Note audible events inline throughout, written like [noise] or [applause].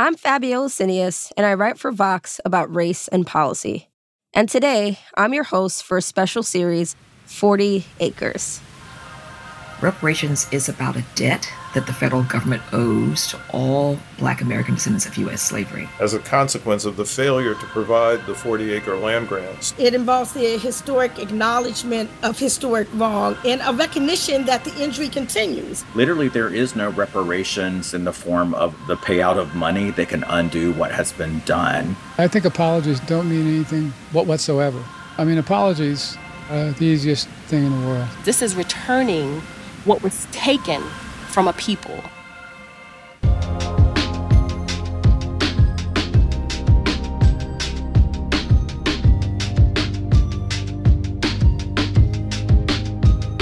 I'm Fabiola Cineas, and I write for Vox about race and policy. And today, I'm your host for a special series, 40 Acres. Reparations is about a debt that the federal government owes to all black American descendants of U.S. slavery. As a consequence of the failure to provide the 40 acre land grants, it involves the historic acknowledgement of historic wrong and a recognition that the injury continues. Literally, there is no reparations in the form of the payout of money that can undo what has been done. I think apologies don't mean anything whatsoever. I mean, apologies are the easiest thing in the world. This is returning what was taken from a people.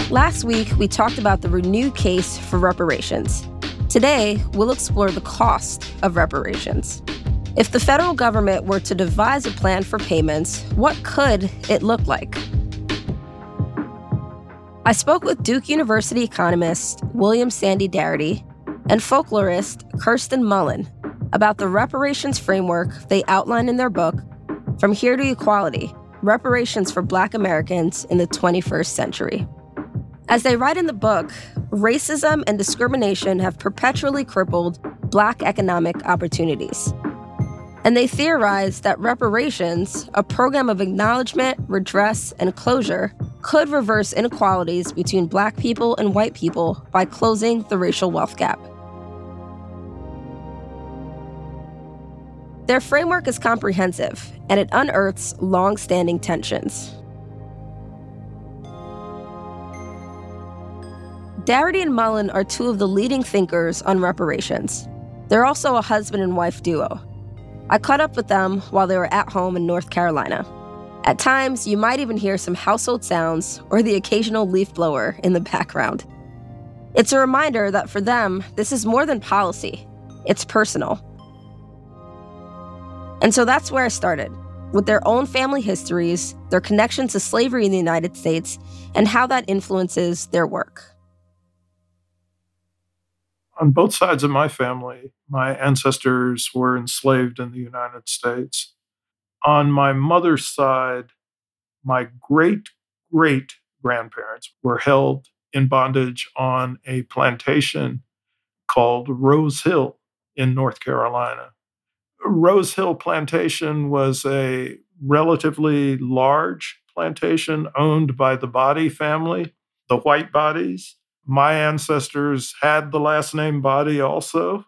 Last week, we talked about the renewed case for reparations. Today, we'll explore the cost of reparations. If the federal government were to devise a plan for payments, what could it look like? I spoke with Duke University economist William Sandy Darity and folklorist Kirsten Mullen about the reparations framework they outline in their book, From Here to Equality Reparations for Black Americans in the 21st Century. As they write in the book, racism and discrimination have perpetually crippled Black economic opportunities. And they theorize that reparations, a program of acknowledgement, redress, and closure, could reverse inequalities between black people and white people by closing the racial wealth gap. Their framework is comprehensive and it unearths long standing tensions. Darity and Mullen are two of the leading thinkers on reparations. They're also a husband and wife duo. I caught up with them while they were at home in North Carolina. At times, you might even hear some household sounds or the occasional leaf blower in the background. It's a reminder that for them, this is more than policy, it's personal. And so that's where I started with their own family histories, their connection to slavery in the United States, and how that influences their work. On both sides of my family, my ancestors were enslaved in the United States on my mother's side, my great great grandparents were held in bondage on a plantation called Rose Hill in North Carolina. Rose Hill Plantation was a relatively large plantation owned by the Boddie family, the White Boddies. My ancestors had the last name Boddie also.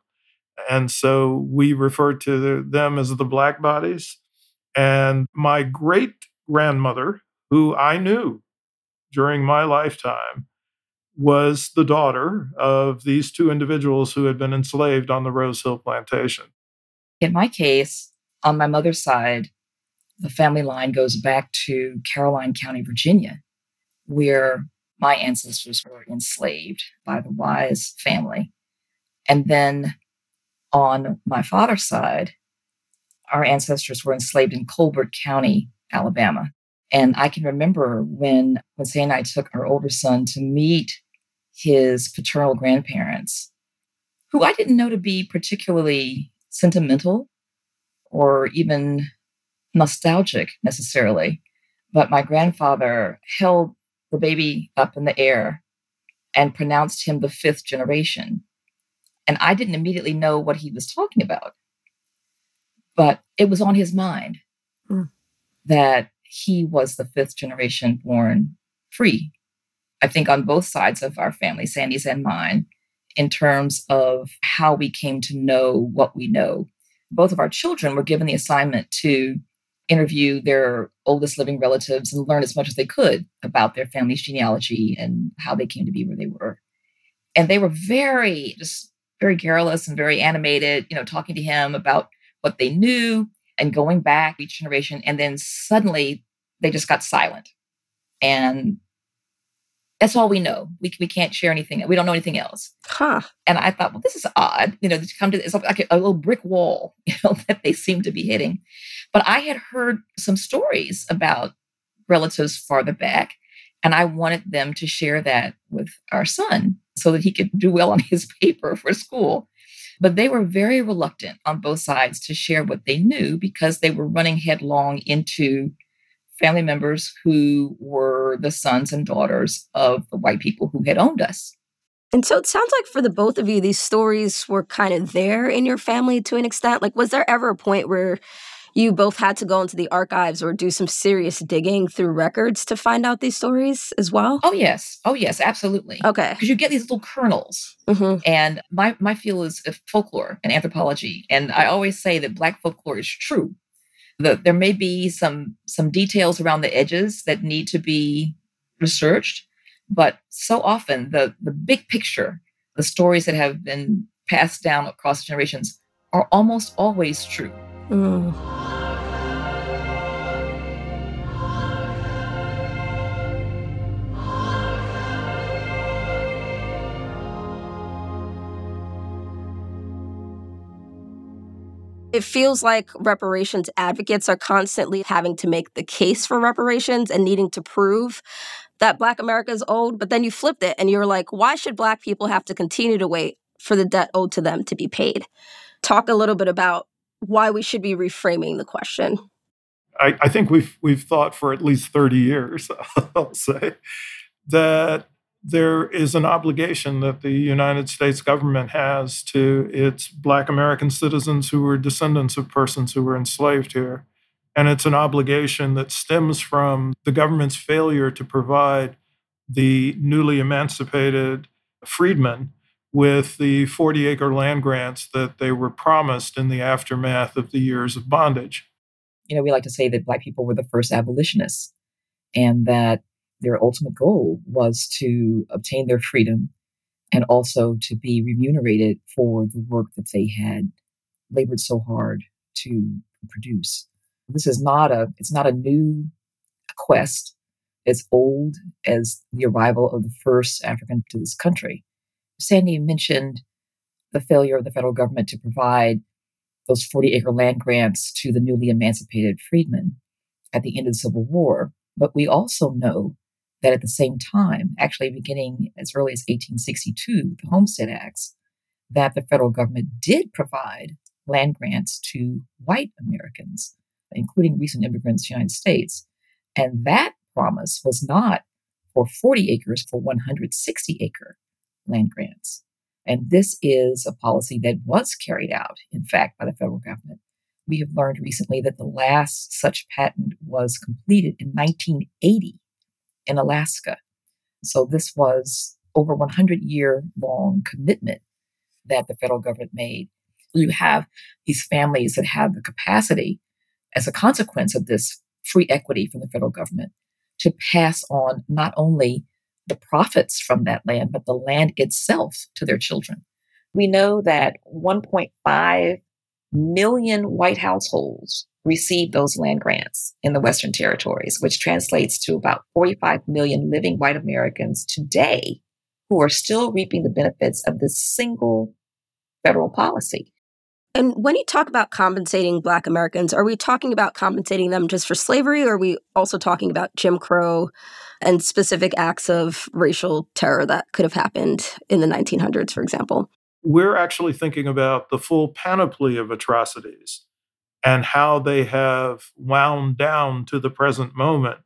And so we refer to them as the Black Boddies. And my great grandmother, who I knew during my lifetime, was the daughter of these two individuals who had been enslaved on the Rose Hill plantation. In my case, on my mother's side, the family line goes back to Caroline County, Virginia, where my ancestors were enslaved by the Wise family. And then on my father's side, our ancestors were enslaved in Colbert County, Alabama. And I can remember when, when Sandy and I took our older son to meet his paternal grandparents, who I didn't know to be particularly sentimental or even nostalgic necessarily. But my grandfather held the baby up in the air and pronounced him the fifth generation. And I didn't immediately know what he was talking about but it was on his mind mm. that he was the fifth generation born free. I think on both sides of our family, Sandy's and mine, in terms of how we came to know what we know. Both of our children were given the assignment to interview their oldest living relatives and learn as much as they could about their family's genealogy and how they came to be where they were. And they were very, just very garrulous and very animated, you know, talking to him about what they knew and going back each generation. And then suddenly they just got silent. And that's all we know. We, we can't share anything. We don't know anything else. Huh. And I thought, well, this is odd. You know, to come to it's like a, a little brick wall, [laughs] you know, that they seem to be hitting. But I had heard some stories about relatives farther back, and I wanted them to share that with our son so that he could do well on his [laughs] paper for school. But they were very reluctant on both sides to share what they knew because they were running headlong into family members who were the sons and daughters of the white people who had owned us. And so it sounds like for the both of you, these stories were kind of there in your family to an extent. Like, was there ever a point where you both had to go into the archives or do some serious digging through records to find out these stories as well? Oh yes, oh yes, absolutely. Okay, because you get these little kernels, mm-hmm. and my my field is if folklore and anthropology, and I always say that Black folklore is true. The, there may be some some details around the edges that need to be researched, but so often the the big picture, the stories that have been passed down across generations, are almost always true. Mm. It feels like reparations advocates are constantly having to make the case for reparations and needing to prove that Black America is owed. But then you flipped it and you're like, why should Black people have to continue to wait for the debt owed to them to be paid? Talk a little bit about why we should be reframing the question. I, I think we've we've thought for at least 30 years, [laughs] I'll say, that there is an obligation that the United States government has to its Black American citizens who were descendants of persons who were enslaved here. And it's an obligation that stems from the government's failure to provide the newly emancipated freedmen with the 40 acre land grants that they were promised in the aftermath of the years of bondage. You know, we like to say that Black people were the first abolitionists and that their ultimate goal was to obtain their freedom and also to be remunerated for the work that they had labored so hard to produce. This is not a it's not a new quest as old as the arrival of the first African to this country. Sandy mentioned the failure of the federal government to provide those 40 acre land grants to the newly emancipated freedmen at the end of the Civil War. But we also know that at the same time, actually beginning as early as 1862, the Homestead Acts, that the federal government did provide land grants to white Americans, including recent immigrants to the United States. And that promise was not for 40 acres, for 160 acre land grants. And this is a policy that was carried out, in fact, by the federal government. We have learned recently that the last such patent was completed in 1980 in Alaska. So this was over 100 year long commitment that the federal government made. You have these families that have the capacity, as a consequence of this free equity from the federal government, to pass on not only the profits from that land, but the land itself to their children. We know that 1.5 million white households received those land grants in the Western territories, which translates to about 45 million living white Americans today who are still reaping the benefits of this single federal policy. And when you talk about compensating Black Americans, are we talking about compensating them just for slavery, or are we also talking about Jim Crow and specific acts of racial terror that could have happened in the 1900s, for example? We're actually thinking about the full panoply of atrocities and how they have wound down to the present moment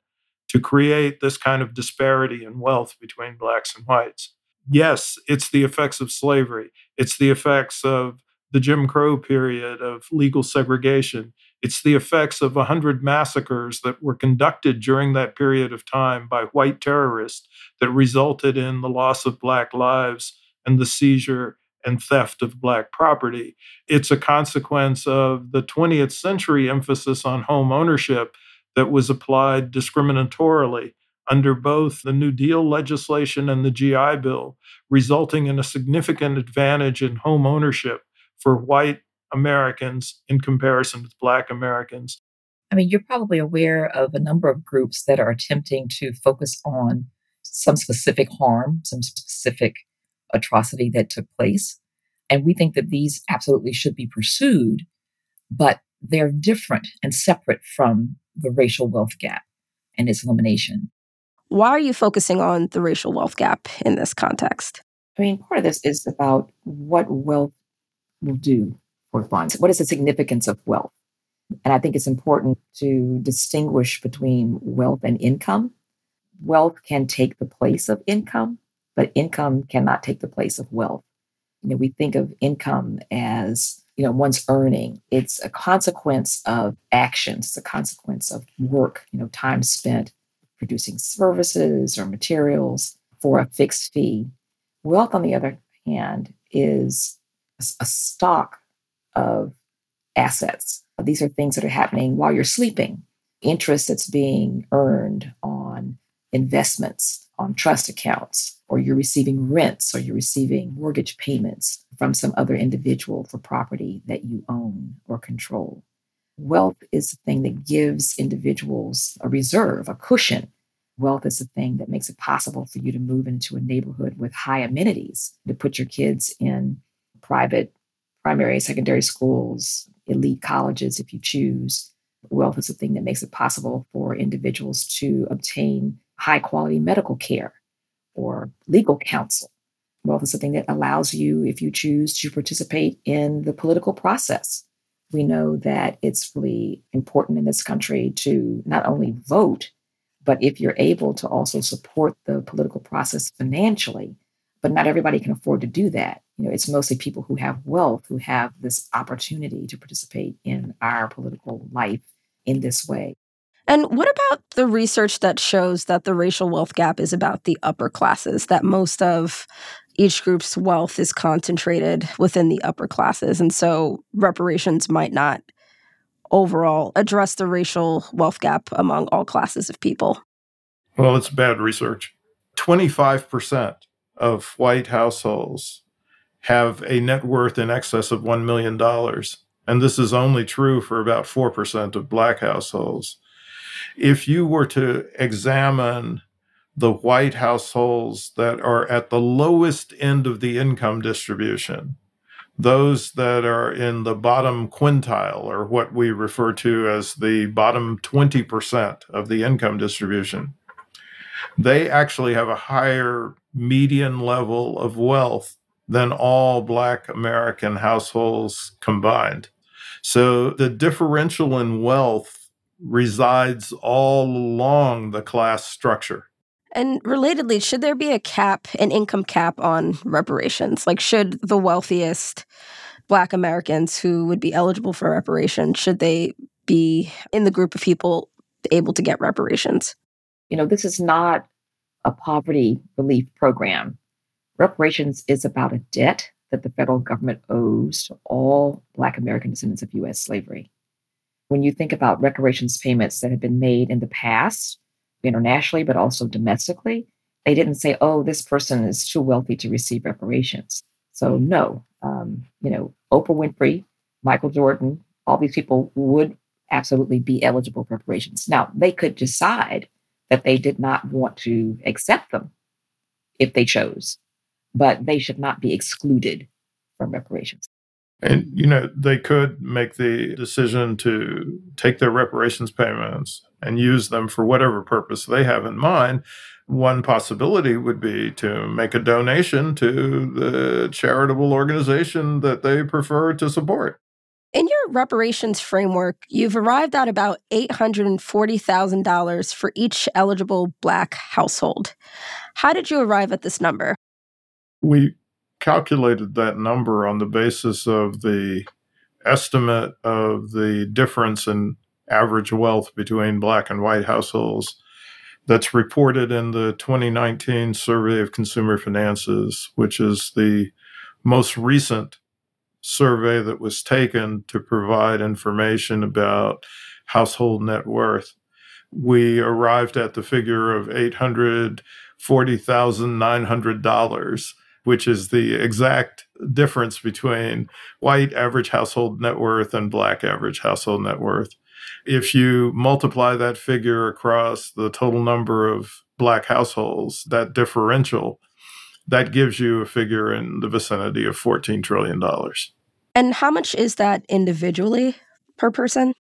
to create this kind of disparity in wealth between blacks and whites. Yes, it's the effects of slavery, it's the effects of the Jim Crow period of legal segregation. It's the effects of 100 massacres that were conducted during that period of time by white terrorists that resulted in the loss of Black lives and the seizure and theft of Black property. It's a consequence of the 20th century emphasis on home ownership that was applied discriminatorily under both the New Deal legislation and the GI Bill, resulting in a significant advantage in home ownership for white Americans in comparison with Black Americans. I mean, you're probably aware of a number of groups that are attempting to focus on some specific harm, some specific atrocity that took place. And we think that these absolutely should be pursued, but they're different and separate from the racial wealth gap and its elimination. Why are you focusing on the racial wealth gap in this context? I mean, part of this is about what wealth will do for funds. What is the significance of wealth? And I think it's important to distinguish between wealth and income. Wealth can take the place of income, but income cannot take the place of wealth. You know, we think of income as, you know, one's earning. It's a consequence of actions, it's a consequence of work, you know, time spent producing services or materials for a fixed fee. Wealth, on the other hand, is a stock of assets. These are things that are happening while you're sleeping, interest that's being earned on investments, on trust accounts, or you're receiving rents or you're receiving mortgage payments from some other individual for property that you own or control. Wealth is the thing that gives individuals a reserve, a cushion. Wealth is the thing that makes it possible for you to move into a neighborhood with high amenities, to put your kids in private primary secondary schools, elite colleges if you choose. Wealth is the thing that makes it possible for individuals to obtain high quality medical care or legal counsel. Wealth is the thing that allows you, if you choose, to participate in the political process. We know that it's really important in this country to not only vote, but if you're able to also support the political process financially, but not everybody can afford to do that. You know, it's mostly people who have wealth who have this opportunity to participate in our political life in this way. And what about the research that shows that the racial wealth gap is about the upper classes, that most of each group's wealth is concentrated within the upper classes? And so reparations might not overall address the racial wealth gap among all classes of people. Well, it's bad research. 25% of white households have a net worth in excess of $1 million. And this is only true for about 4% of black households. If you were to examine the white households that are at the lowest end of the income distribution, those that are in the bottom quintile, or what we refer to as the bottom 20% of the income distribution, they actually have a higher median level of wealth than all Black American households combined. So the differential in wealth resides all along the class structure. And relatedly, should there be a cap, an income cap on reparations? Like, should the wealthiest Black Americans who would be eligible for reparations, should they be in the group of people able to get reparations? You know, this is not a poverty relief program. Reparations is about a debt that the federal government owes to all Black American descendants of U.S. slavery. When you think about reparations payments that have been made in the past, internationally, but also domestically, they didn't say, oh, this person is too wealthy to receive reparations. So, no, um, you know, Oprah Winfrey, Michael Jordan, all these people would absolutely be eligible for reparations. Now, they could decide that they did not want to accept them if they chose, but they should not be excluded from reparations. And, you know, they could make the decision to take their reparations payments and use them for whatever purpose they have in mind. One possibility would be to make a donation to the charitable organization that they prefer to support. In your reparations framework, you've arrived at about $840,000 for each eligible Black household. How did you arrive at this number? We calculated that number on the basis of the estimate of the difference in average wealth between Black and white households that's reported in the 2019 Survey of Consumer Finances, which is the most recent survey that was taken to provide information about household net worth. We arrived at the figure of $840,900, which is the exact difference between white average household net worth and black average household net worth. If you multiply that figure across the total number of black households, that differential that gives you a figure in the vicinity of $14 trillion. And how much is that individually per person?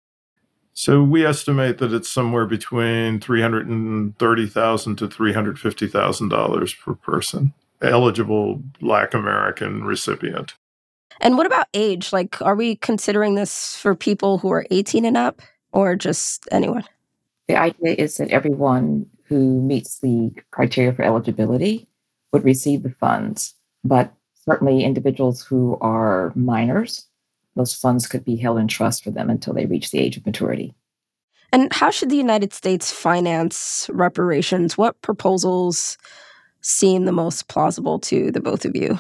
So we estimate that it's somewhere between 330,000 to $350,000 per person, eligible Black American recipient. And what about age? Like, are we considering this for people who are 18 and up or just anyone? The idea is that everyone who meets the criteria for eligibility would receive the funds, but certainly individuals who are minors, those funds could be held in trust for them until they reach the age of maturity. And how should the United States finance reparations? What proposals seem the most plausible to the both of you?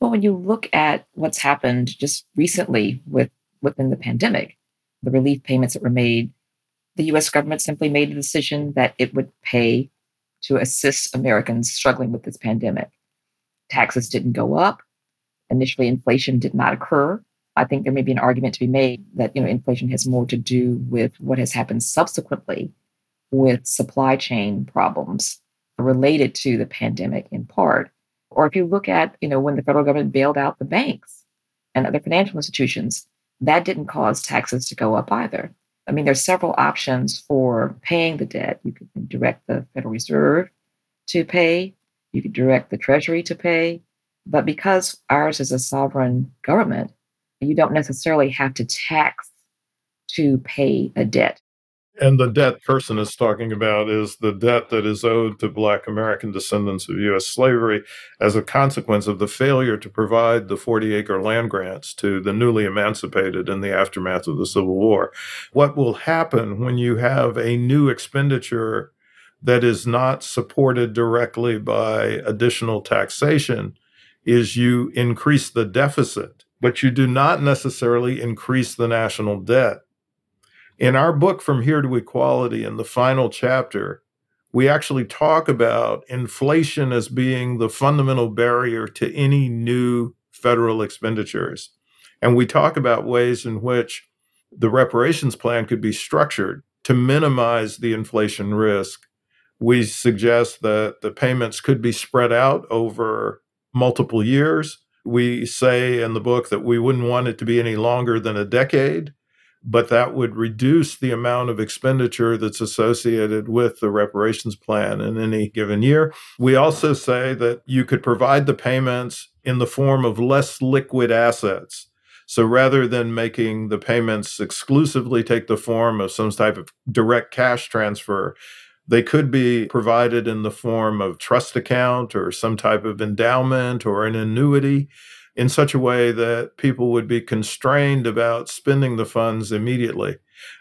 Well, when you look at what's happened just recently with within the pandemic, the relief payments that were made, the US government simply made a decision that it would pay to assist Americans struggling with this pandemic. Taxes didn't go up. Initially, inflation did not occur. I think there may be an argument to be made that you know inflation has more to do with what has happened subsequently with supply chain problems related to the pandemic in part or if you look at, you know, when the federal government bailed out the banks and other financial institutions, that didn't cause taxes to go up either. I mean, there's several options for paying the debt. You could direct the Federal Reserve to pay, you could direct the Treasury to pay. But because ours is a sovereign government, you don't necessarily have to tax to pay a debt. And the debt Kirsten is talking about is the debt that is owed to Black American descendants of U.S. slavery as a consequence of the failure to provide the 40 acre land grants to the newly emancipated in the aftermath of the Civil War. What will happen when you have a new expenditure that is not supported directly by additional taxation is you increase the deficit, but you do not necessarily increase the national debt. In our book, From Here to Equality, in the final chapter, we actually talk about inflation as being the fundamental barrier to any new federal expenditures. And we talk about ways in which the reparations plan could be structured to minimize the inflation risk. We suggest that the payments could be spread out over multiple years. We say in the book that we wouldn't want it to be any longer than a decade but that would reduce the amount of expenditure that's associated with the reparations plan in any given year. We also say that you could provide the payments in the form of less liquid assets. So rather than making the payments exclusively take the form of some type of direct cash transfer, they could be provided in the form of trust account or some type of endowment or an annuity in such a way that people would be constrained about spending the funds immediately.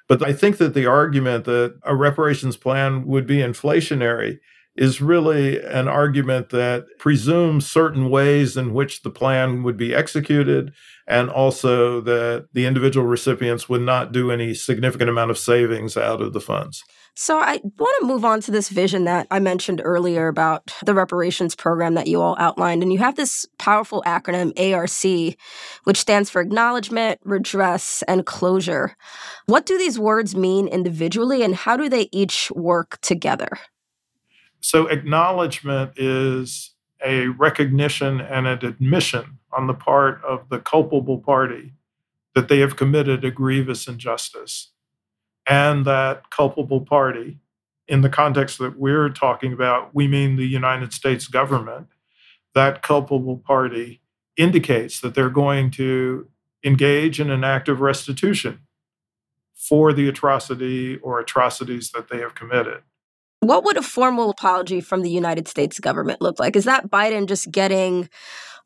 But I think that the argument that a reparations plan would be inflationary is really an argument that presumes certain ways in which the plan would be executed and also that the individual recipients would not do any significant amount of savings out of the funds. So I want to move on to this vision that I mentioned earlier about the reparations program that you all outlined. And you have this powerful acronym, ARC, which stands for Acknowledgement, Redress, and Closure. What do these words mean individually, and how do they each work together? So, acknowledgement is a recognition and an admission on the part of the culpable party that they have committed a grievous injustice and that culpable party. In the context that we're talking about, we mean the United States government. That culpable party indicates that they're going to engage in an act of restitution for the atrocity or atrocities that they have committed. What would a formal apology from the United States government look like? Is that Biden just getting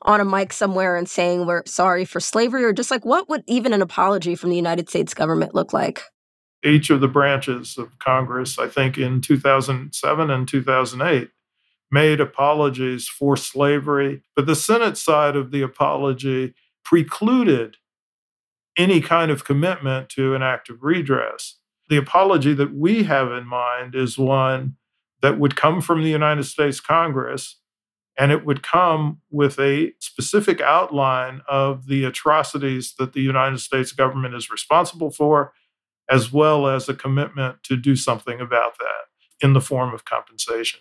on a mic somewhere and saying we're sorry for slavery, or just like what would even an apology from the United States government look like? Each of the branches of Congress, I think in 2007 and 2008, made apologies for slavery. But the Senate side of the apology precluded any kind of commitment to an act of redress. The apology that we have in mind is one that would come from the United States Congress, and it would come with a specific outline of the atrocities that the United States government is responsible for as well as a commitment to do something about that in the form of compensation.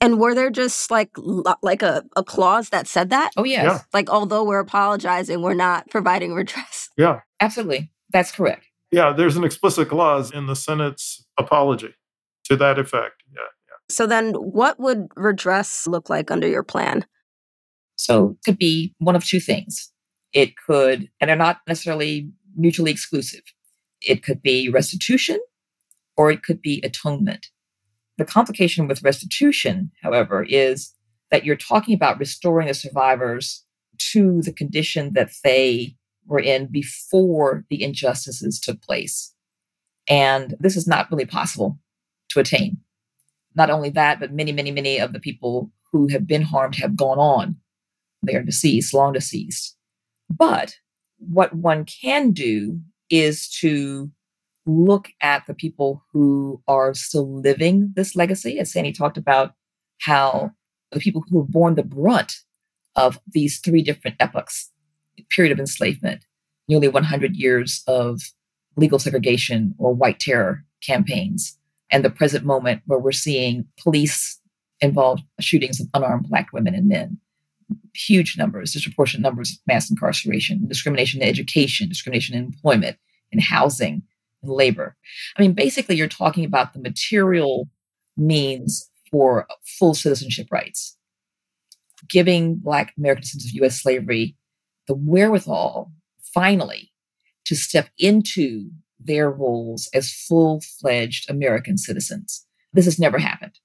And were there just like like a, a clause that said that? Oh yes. Yeah. Like although we're apologizing, we're not providing [laughs] redress. Yeah. Absolutely. That's correct. Yeah, there's an explicit clause in the Senate's apology to that effect. Yeah. yeah. So then what would redress look like under your plan? So it could be one of two things. It could, and they're not necessarily mutually exclusive. It could be restitution or it could be atonement. The complication with restitution, however, is that you're talking about restoring the survivors to the condition that they were in before the injustices took place. And this is not really possible to attain. Not only that, but many, many, many of the people who have been harmed have gone on. They are deceased, long deceased. But what one can do is to look at the people who are still living this legacy. As Sandy talked about, how the people who have borne the brunt of these three different epochs period of enslavement, nearly 100 years of legal segregation or white terror campaigns, and the present moment where we're seeing police involved shootings of unarmed Black women and men. Huge numbers, disproportionate numbers of mass incarceration, discrimination in education, discrimination in employment, in housing, in labor. I mean, basically, you're talking about the material means for full citizenship rights, giving Black American citizens of US slavery the wherewithal, finally, to step into their roles as full fledged American citizens. This has never happened.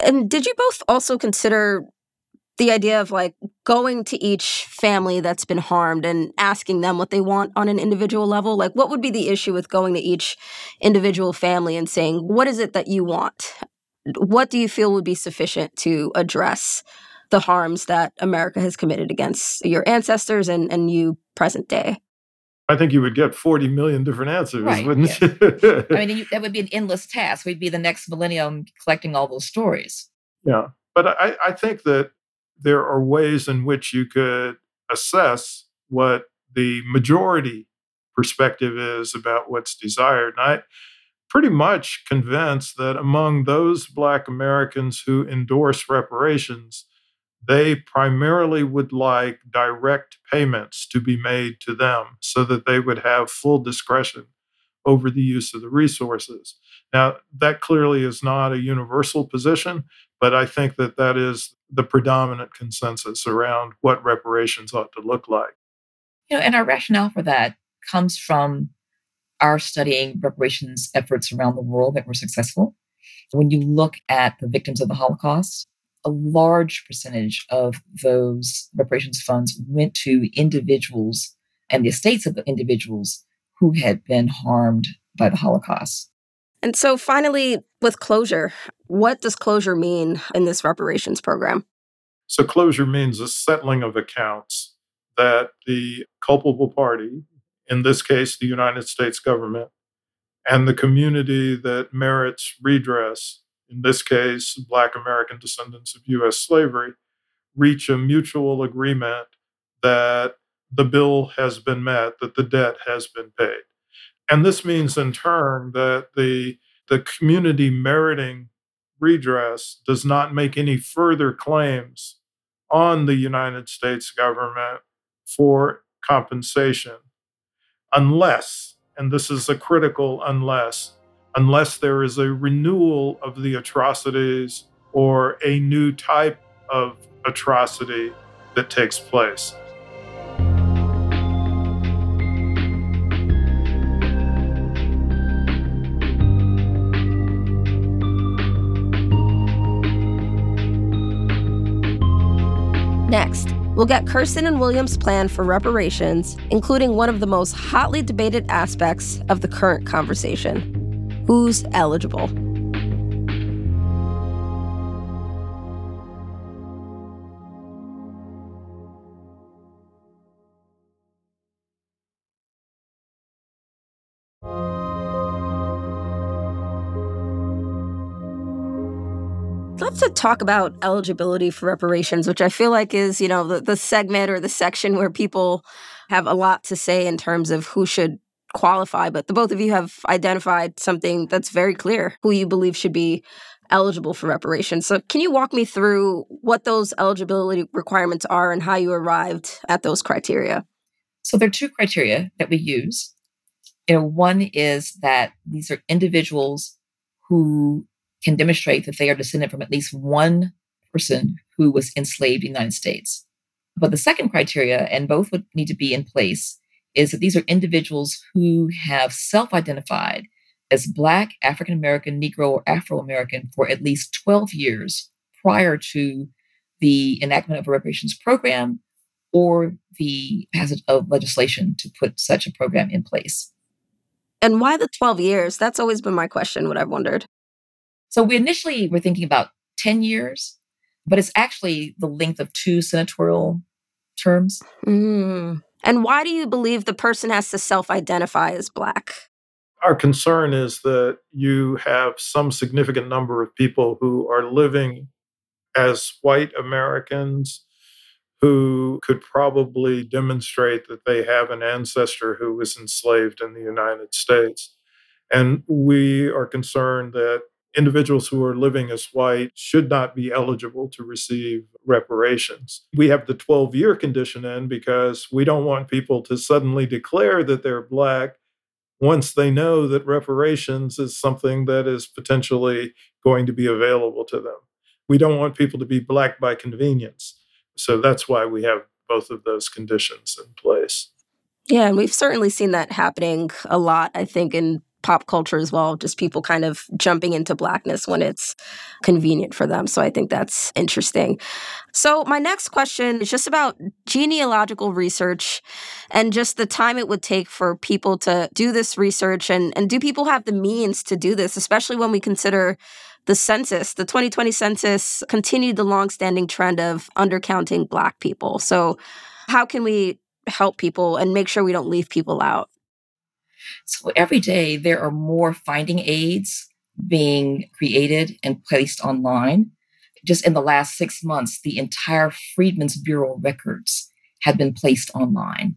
And did you both also consider the idea of like going to each family that's been harmed and asking them what they want on an individual level? Like, what would be the issue with going to each individual family and saying, what is it that you want? What do you feel would be sufficient to address the harms that America has committed against your ancestors and, and you present day? I think you would get 40 million different answers, Right, wouldn't yeah. you? I mean, that would be an endless task. We'd be the next millennium collecting all those stories. Yeah. But I, I think that there are ways in which you could assess what the majority perspective is about what's desired. And I pretty much convinced that among those Black Americans who endorse reparations, they primarily would like direct payments to be made to them so that they would have full discretion over the use of the resources. Now, that clearly is not a universal position, but I think that that is the predominant consensus around what reparations ought to look like. You know, and our rationale for that comes from our studying reparations efforts around the world that were successful. When you look at the victims of the Holocaust, a large percentage of those reparations funds went to individuals and the estates of the individuals who had been harmed by the Holocaust. And so, finally, with closure, what does closure mean in this reparations program? So, closure means a settling of accounts that the culpable party, in this case, the United States government, and the community that merits redress, in this case, Black American descendants of U.S. slavery, reach a mutual agreement that the bill has been met, that the debt has been paid. And this means, in turn, that the, the community meriting redress does not make any further claims on the United States government for compensation unless, and this is a critical unless, unless there is a renewal of the atrocities or a new type of atrocity that takes place. We'll get Kirsten and William's plan for reparations, including one of the most hotly debated aspects of the current conversation who's eligible. Talk about eligibility for reparations, which I feel like is, you know, the, the segment or the section where people have a lot to say in terms of who should qualify. But the both of you have identified something that's very clear who you believe should be eligible for reparations. So, can you walk me through what those eligibility requirements are and how you arrived at those criteria? So there are two criteria that we use. You know, one is that these are individuals who can demonstrate that they are descended from at least one person who was enslaved in the United States. But the second criteria, and both would need to be in place, is that these are individuals who have self identified as Black, African American, Negro, or Afro American for at least 12 years prior to the enactment of a reparations program or the passage of legislation to put such a program in place. And why the 12 years? That's always been my question, what I've wondered. So we initially were thinking about 10 years, but it's actually the length of two senatorial terms. Mm. And why do you believe the person has to self identify as Black? Our concern is that you have some significant number of people who are living as white Americans who could probably demonstrate that they have an ancestor who was enslaved in the United States. And we are concerned that individuals who are living as white should not be eligible to receive reparations. We have the 12 year condition in because we don't want people to suddenly declare that they're Black once they know that reparations is something that is potentially going to be available to them. We don't want people to be Black by convenience. So that's why we have both of those conditions in place. Yeah, and we've certainly seen that happening a lot, I think, in pop culture as well, just people kind of jumping into blackness when it's convenient for them. So I think that's interesting. So, my next question is just about genealogical research and just the time it would take for people to do this research. And, and do people have the means to do this, especially when we consider the census? The 2020 census continued the longstanding trend of undercounting Black people. So, how can we help people and make sure we don't leave people out? So every day there are more finding aids being created and placed online. Just in the last six months, the entire Freedmen's Bureau records have been placed online.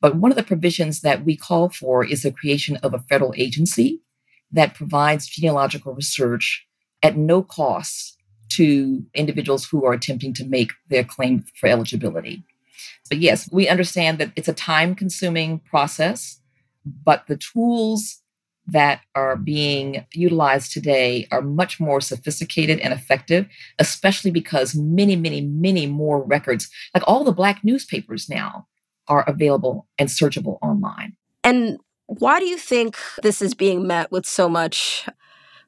But one of the provisions that we call for is the creation of a federal agency that provides genealogical research at no cost to individuals who are attempting to make their claim for eligibility. But yes, we understand that it's a time consuming process but the tools that are being utilized today are much more sophisticated and effective, especially because many, many, many more records, like all the Black newspapers now, are available and searchable online. And why do you think this is being met with so much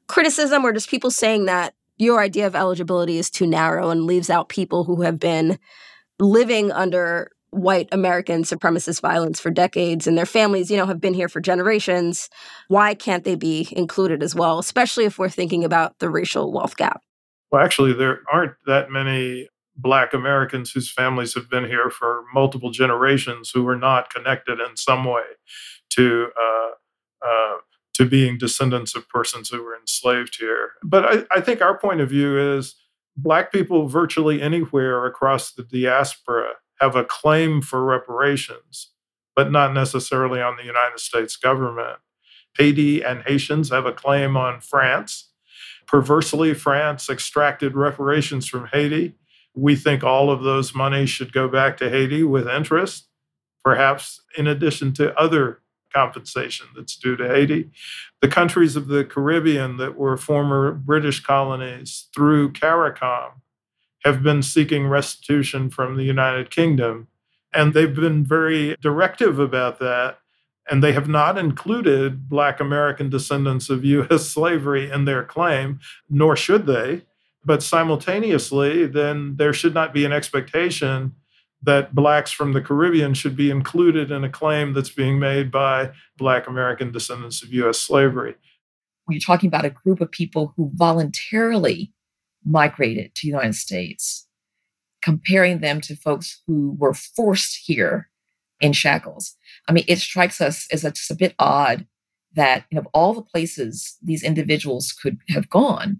criticism or just people saying that your idea of eligibility is too narrow and leaves out people who have been living under white American supremacist violence for decades and their families, you know, have been here for generations. Why can't they be included as well, especially if we're thinking about the racial wealth gap? Well, actually, there aren't that many Black Americans whose families have been here for multiple generations who are not connected in some way to uh, uh, to being descendants of persons who were enslaved here. But I, I think our point of view is Black people virtually anywhere across the diaspora have a claim for reparations, but not necessarily on the United States government. Haiti and Haitians have a claim on France. Perversely, France extracted reparations from Haiti. We think all of those monies should go back to Haiti with interest, perhaps in addition to other compensation that's due to Haiti. The countries of the Caribbean that were former British colonies through CARICOM have been seeking restitution from the United Kingdom. And they've been very directive about that. And they have not included Black American descendants of US [laughs] slavery in their claim, nor should they. But simultaneously, then there should not be an expectation that Blacks from the Caribbean should be included in a claim that's being made by Black American descendants of US slavery. When you're talking about a group of people who voluntarily migrated to the United States, comparing them to folks who were forced here in shackles. I mean, it strikes us as a, just a bit odd that you know, of all the places these individuals could have gone,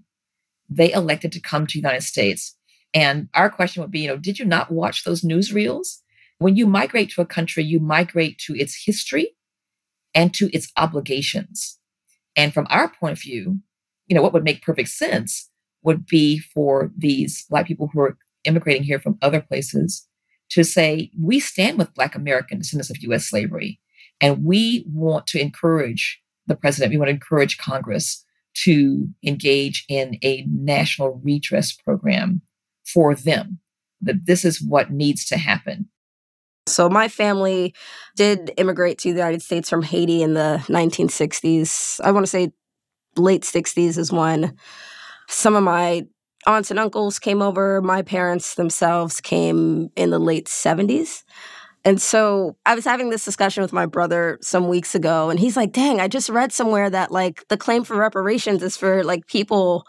they elected to come to the United States. And our question would be, you know, did you not watch those newsreels? When you migrate to a country, you migrate to its history and to its obligations. And from our point of view, you know, what would make perfect sense would be for these Black people who are immigrating here from other places to say, we stand with Black American descendants of US slavery, and we want to encourage the president, we want to encourage Congress to engage in a national redress program for them. that this is what needs to happen. So, my family did immigrate to the United States from Haiti in the 1960s. I want to say late 60s is when some of my aunts and uncles came over. My parents themselves came in the late 70s. And so I was having this discussion with my brother some weeks ago, and he's like, dang, I just read somewhere that like the claim for reparations is for like people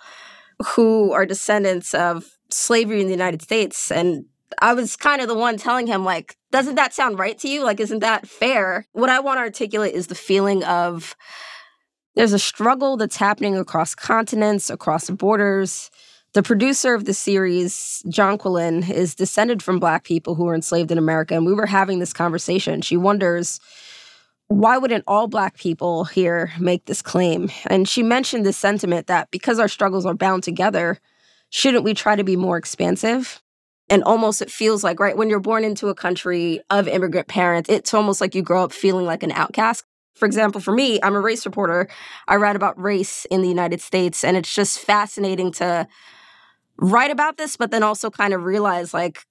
who are descendants of slavery in the United States. And I was kind of the one telling him, like, doesn't that sound right to you? Like, isn't that fair? What I want to articulate is the feeling of there's a struggle that's happening across continents, across borders. The producer of the series, Jonquilyn, is descended from Black people who were enslaved in America. And we were having this conversation. She wonders why wouldn't all Black people here make this claim? And she mentioned this sentiment that because our struggles are bound together, shouldn't we try to be more expansive? And almost it feels like, right, when you're born into a country of immigrant parents, it's almost like you grow up feeling like an outcast. For example, for me, I'm a race reporter. I write about race in the United States, and it's just fascinating to write about this, but then also kind of realize, like,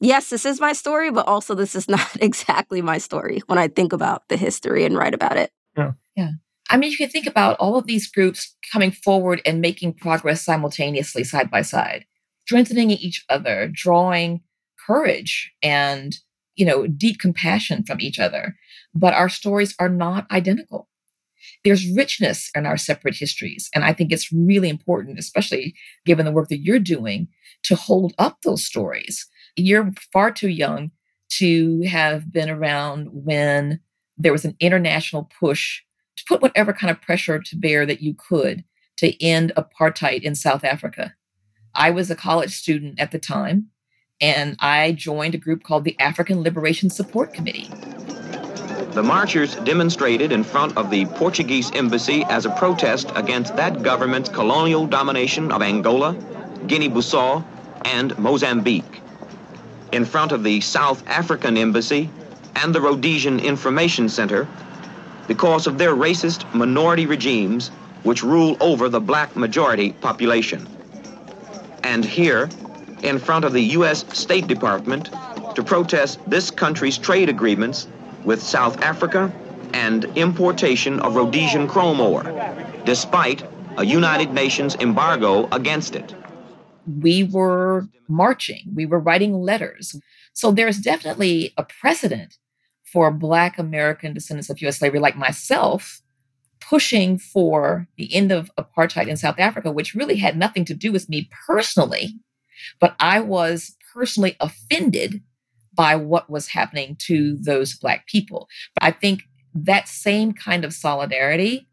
yes, this is my story, but also this is [laughs] not exactly my story when I think about the history and write about it. Yeah. Yeah. I mean, you can think about all of these groups coming forward and making progress simultaneously, side by side strengthening each other, drawing courage and, you know, deep compassion from each other. But our stories are not identical. There's richness in our separate histories. And I think it's really important, especially given the work that you're doing, to hold up those stories. You're far too young to have been around when there was an international push to put whatever kind of pressure to bear that you could to end apartheid in South Africa. I was a college student at the time, and I joined a group called the African Liberation Support Committee. The marchers demonstrated in front of the Portuguese embassy as a protest against that government's colonial domination of Angola, Guinea-Bissau, and Mozambique. In front of the South African embassy and the Rhodesian Information Center, because of their racist minority regimes which rule over the black majority population and here in front of the U.S. State Department to protest this country's trade agreements with South Africa and importation of Rhodesian chrome ore, despite a United Nations embargo against it. We were marching, we were writing letters. So there's definitely a precedent for Black American descendants of U.S. slavery like myself pushing for the end of apartheid in South Africa, which really had nothing to do with me personally, but I was personally offended by what was happening to those Black people. But I think that same kind of solidarity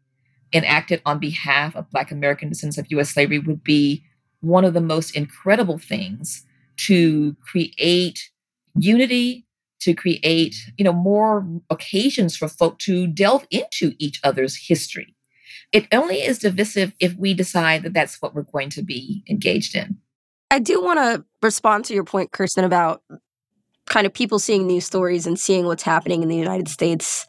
enacted on behalf of Black American descendants of US slavery would be one of the most incredible things to create unity to create, you know, more occasions for folk to delve into each other's history. It only is divisive if we decide that that's what we're going to be engaged in. I do want to respond to your point, Kirsten, about kind of people seeing news stories and seeing what's happening in the United States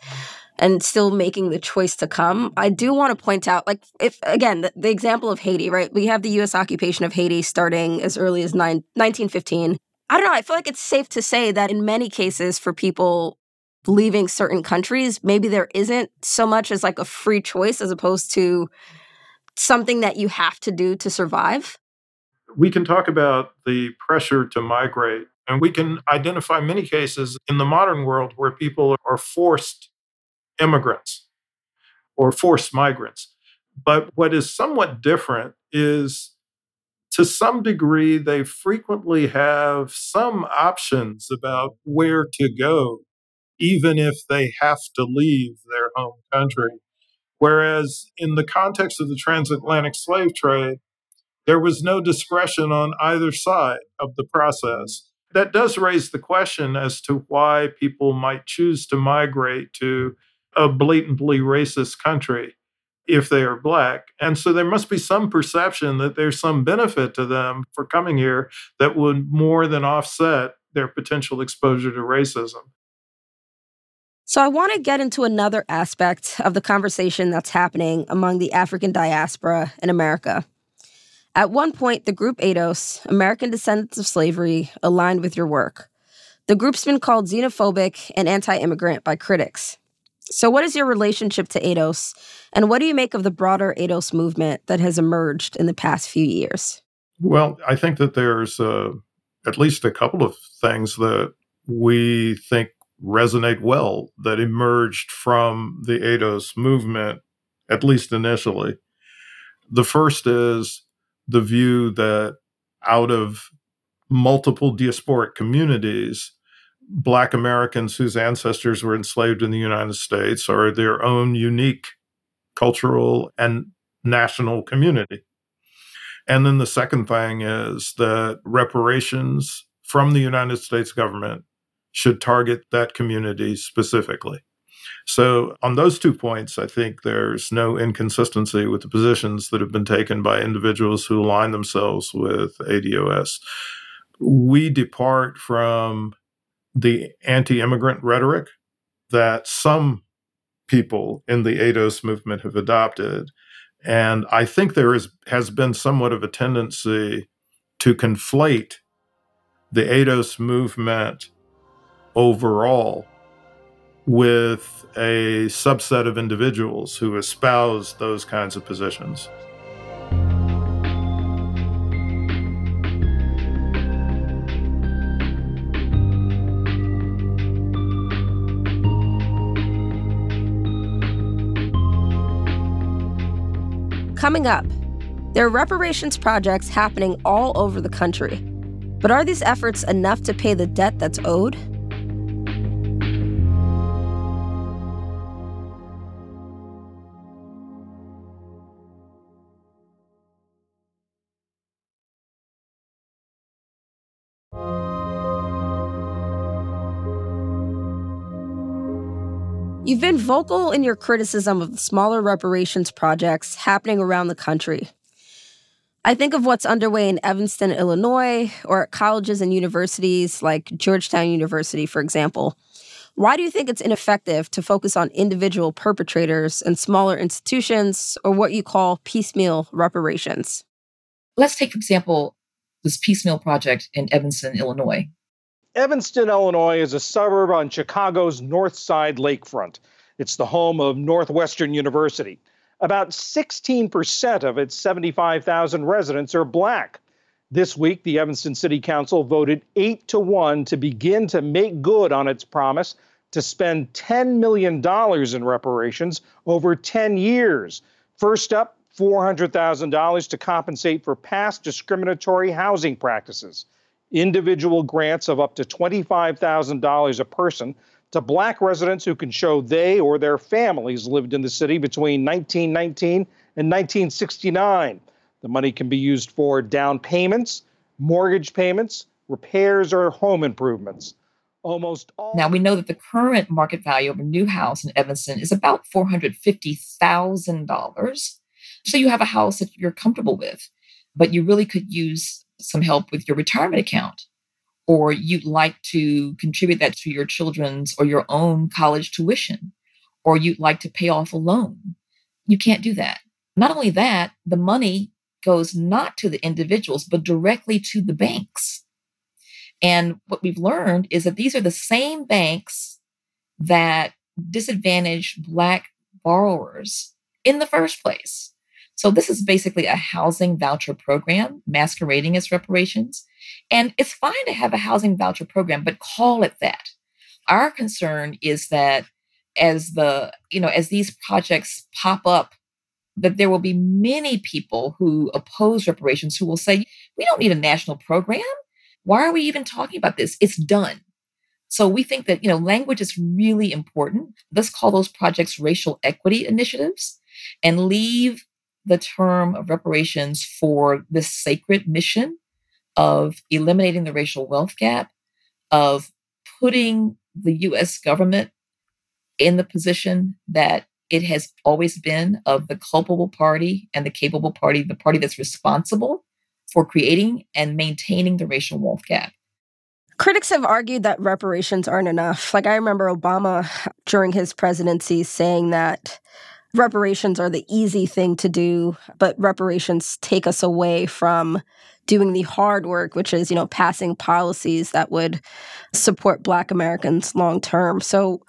and still making the choice to come. I do want to point out, like, if again, the, the example of Haiti, right? We have the US occupation of Haiti starting as early as nine, 1915. I don't know. I feel like it's safe to say that in many cases, for people leaving certain countries, maybe there isn't so much as like a free choice as opposed to something that you have to do to survive. We can talk about the pressure to migrate, and we can identify many cases in the modern world where people are forced immigrants or forced migrants. But what is somewhat different is to some degree, they frequently have some options about where to go, even if they have to leave their home country. Whereas in the context of the transatlantic slave trade, there was no discretion on either side of the process. That does raise the question as to why people might choose to migrate to a blatantly racist country if they are black. And so there must be some perception that there's some benefit to them for coming here that would more than offset their potential exposure to racism. So I want to get into another aspect of the conversation that's happening among the African diaspora in America. At one point, the group ADOS, American Descendants of Slavery, aligned with your work. The group's been called xenophobic and anti immigrant by critics. So, what is your relationship to ADOS, and what do you make of the broader ADOS movement that has emerged in the past few years? Well, I think that there's uh, at least a couple of things that we think resonate well that emerged from the ADOS movement, at least initially. The first is the view that out of multiple diasporic communities, Black Americans whose ancestors were enslaved in the United States are their own unique cultural and national community. And then the second thing is that reparations from the United States government should target that community specifically. So, on those two points, I think there's no inconsistency with the positions that have been taken by individuals who align themselves with ADOS. We depart from the anti immigrant rhetoric that some people in the ADOS movement have adopted. And I think there is, has been somewhat of a tendency to conflate the ADOS movement overall with a subset of individuals who espouse those kinds of positions. Coming up, there are reparations projects happening all over the country. But are these efforts enough to pay the debt that's owed? Been vocal in your criticism of the smaller reparations projects happening around the country. I think of what's underway in Evanston, Illinois, or at colleges and universities like Georgetown University, for example. Why do you think it's ineffective to focus on individual perpetrators and smaller institutions, or what you call piecemeal reparations? Let's take, for example, this piecemeal project in Evanston, Illinois. Evanston, Illinois is a suburb on Chicago's North Side lakefront. It's the home of Northwestern University. About 16% of its 75,000 residents are black. This week, the Evanston City Council voted 8 to 1 to begin to make good on its promise to spend $10 million in reparations over 10 years. First up, $400,000 to compensate for past discriminatory housing practices individual grants of up to $25,000 a person to black residents who can show they or their families lived in the city between 1919 and 1969. The money can be used for down payments, mortgage payments, repairs, or home improvements. Almost all. Now, we know that the current market value of a new house in Evanston is about $450,000. So you have a house that you're comfortable with, but you really could use some help with your retirement account, or you'd like to contribute that to your children's or your own college tuition, or you'd like to pay off a loan, you can't do that. Not only that, the money goes not to the individuals, but directly to the banks. And what we've learned is that these are the same banks that disadvantage Black borrowers in the first place. So this is basically a housing voucher program masquerading as reparations. And it's fine to have a housing voucher program, but call it that. Our concern is that as the, you know, as these projects pop up, that there will be many people who oppose reparations who will say, we don't need a national program. Why are we even talking about this? It's done. So we think that, you know, language is really important. Let's call those projects racial equity initiatives and leave the term of reparations for this sacred mission of eliminating the racial wealth gap, of putting the US government in the position that it has always been of the culpable party and the capable party, the party that's responsible for creating and maintaining the racial wealth gap. Critics have argued that reparations aren't enough. Like I remember Obama during his presidency saying that reparations are the easy thing to do, but reparations take us away from doing the hard work, which is, you know, passing policies that would support Black Americans long term. So,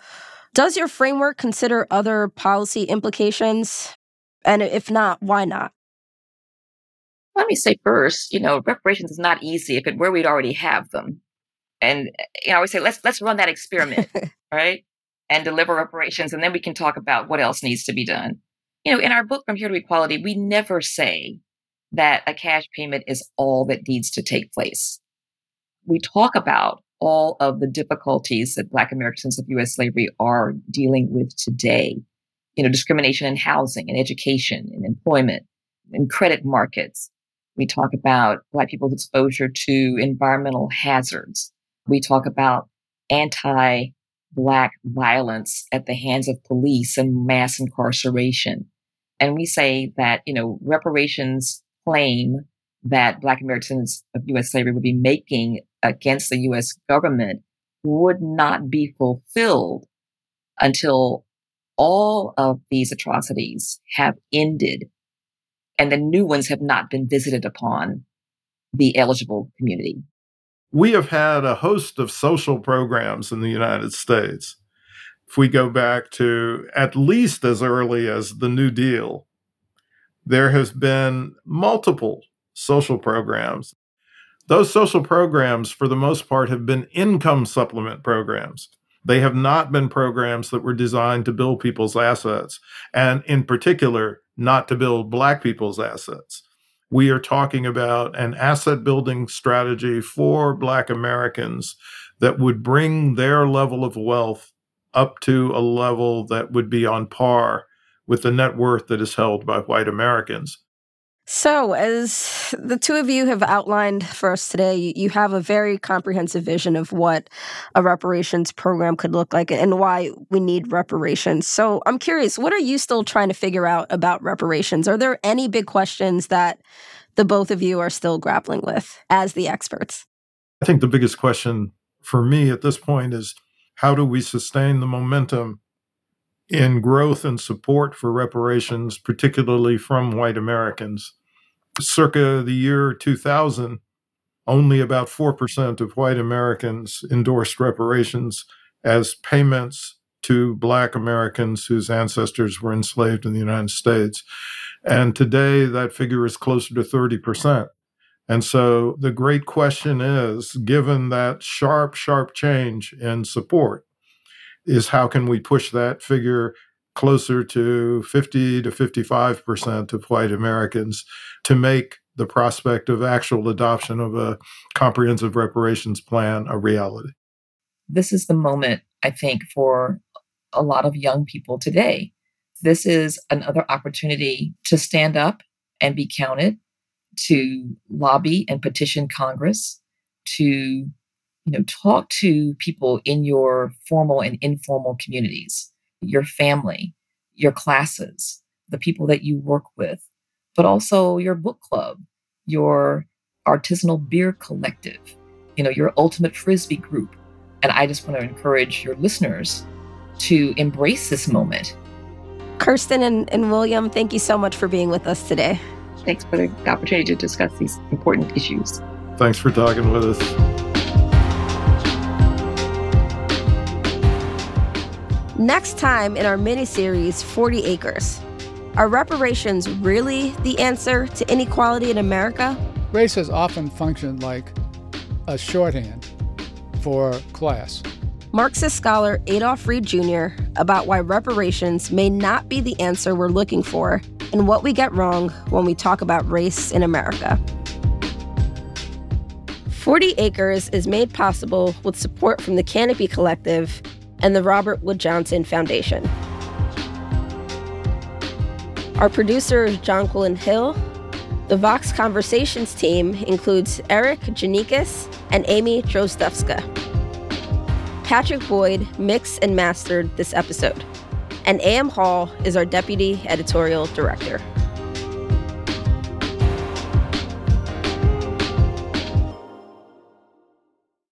does your framework consider other policy implications? And if not, why not? Let me say first, you know, reparations is not easy. If it were, we'd already have them. And eh, you know, I always say, let's let's run that experiment, [laughs] right? And deliver reparations, and then we can talk about what else needs to be done. You know, in our book From Here to Equality, we never say that a cash payment is all that needs to take place. We talk about all of the difficulties that Black Americans of U.S. slavery are dealing with today. You know, discrimination in housing and education and employment and credit markets. We talk about Black people's exposure to environmental hazards. We talk about anti Black violence at the hands of police and mass incarceration. And we say that, you know, reparations claim that Black Americans of U.S. slavery would be making against the U.S. government would not be fulfilled until all of these atrocities have ended and the new ones have not been visited upon the eligible community. We have had a host of social programs in the United States. If we go back to at least as early as the New Deal, there has been multiple social programs. Those social programs, for the most part, have been income supplement programs. They have not been programs that were designed to build people's assets, and in particular, not to build Black people's assets. We are talking about an asset building strategy for Black Americans that would bring their level of wealth up to a level that would be on par with the net worth that is held by white Americans. So, as the two of you have outlined for us today, you have a very comprehensive vision of what a reparations program could look like and why we need reparations. So, I'm curious, what are you still trying to figure out about reparations? Are there any big questions that the both of you are still grappling with as the experts? I think the biggest question for me at this point is how do we sustain the momentum in growth and support for reparations, particularly from white Americans? Circa the year 2000, only about 4% of white Americans endorsed reparations as payments to Black Americans whose ancestors were enslaved in the United States. And today, that figure is closer to 30%. And so the great question is given that sharp, sharp change in support, is how can we push that figure closer to 50 to 55% of white Americans to make the prospect of actual adoption of a comprehensive reparations plan a reality. This is the moment, I think, for a lot of young people today. This is another opportunity to stand up and be counted, to lobby and petition Congress, to you know talk to people in your formal and informal communities your family, your classes, the people that you work with, but also your book club, your artisanal beer collective, you know, your ultimate frisbee group. And I just want to encourage your listeners to embrace this moment. Kirsten and, and William, thank you so much for being with us today. Thanks for the opportunity to discuss these important issues. Thanks for talking with us. Next time in our mini series, 40 Acres. Are reparations really the answer to inequality in America? Race has often functioned like a shorthand for class. Marxist scholar Adolf Reed Jr. about why reparations may not be the answer we're looking for and what we get wrong when we talk about race in America. 40 Acres is made possible with support from the Canopy Collective and the Robert Wood Johnson Foundation. Our producer is Jonquilyn Hill. The Vox Conversations team includes Erikk Geannikis and Amy Drozdowska. Patrick Boyd mixed and mastered this episode, and A.M. Hall is our deputy editorial director.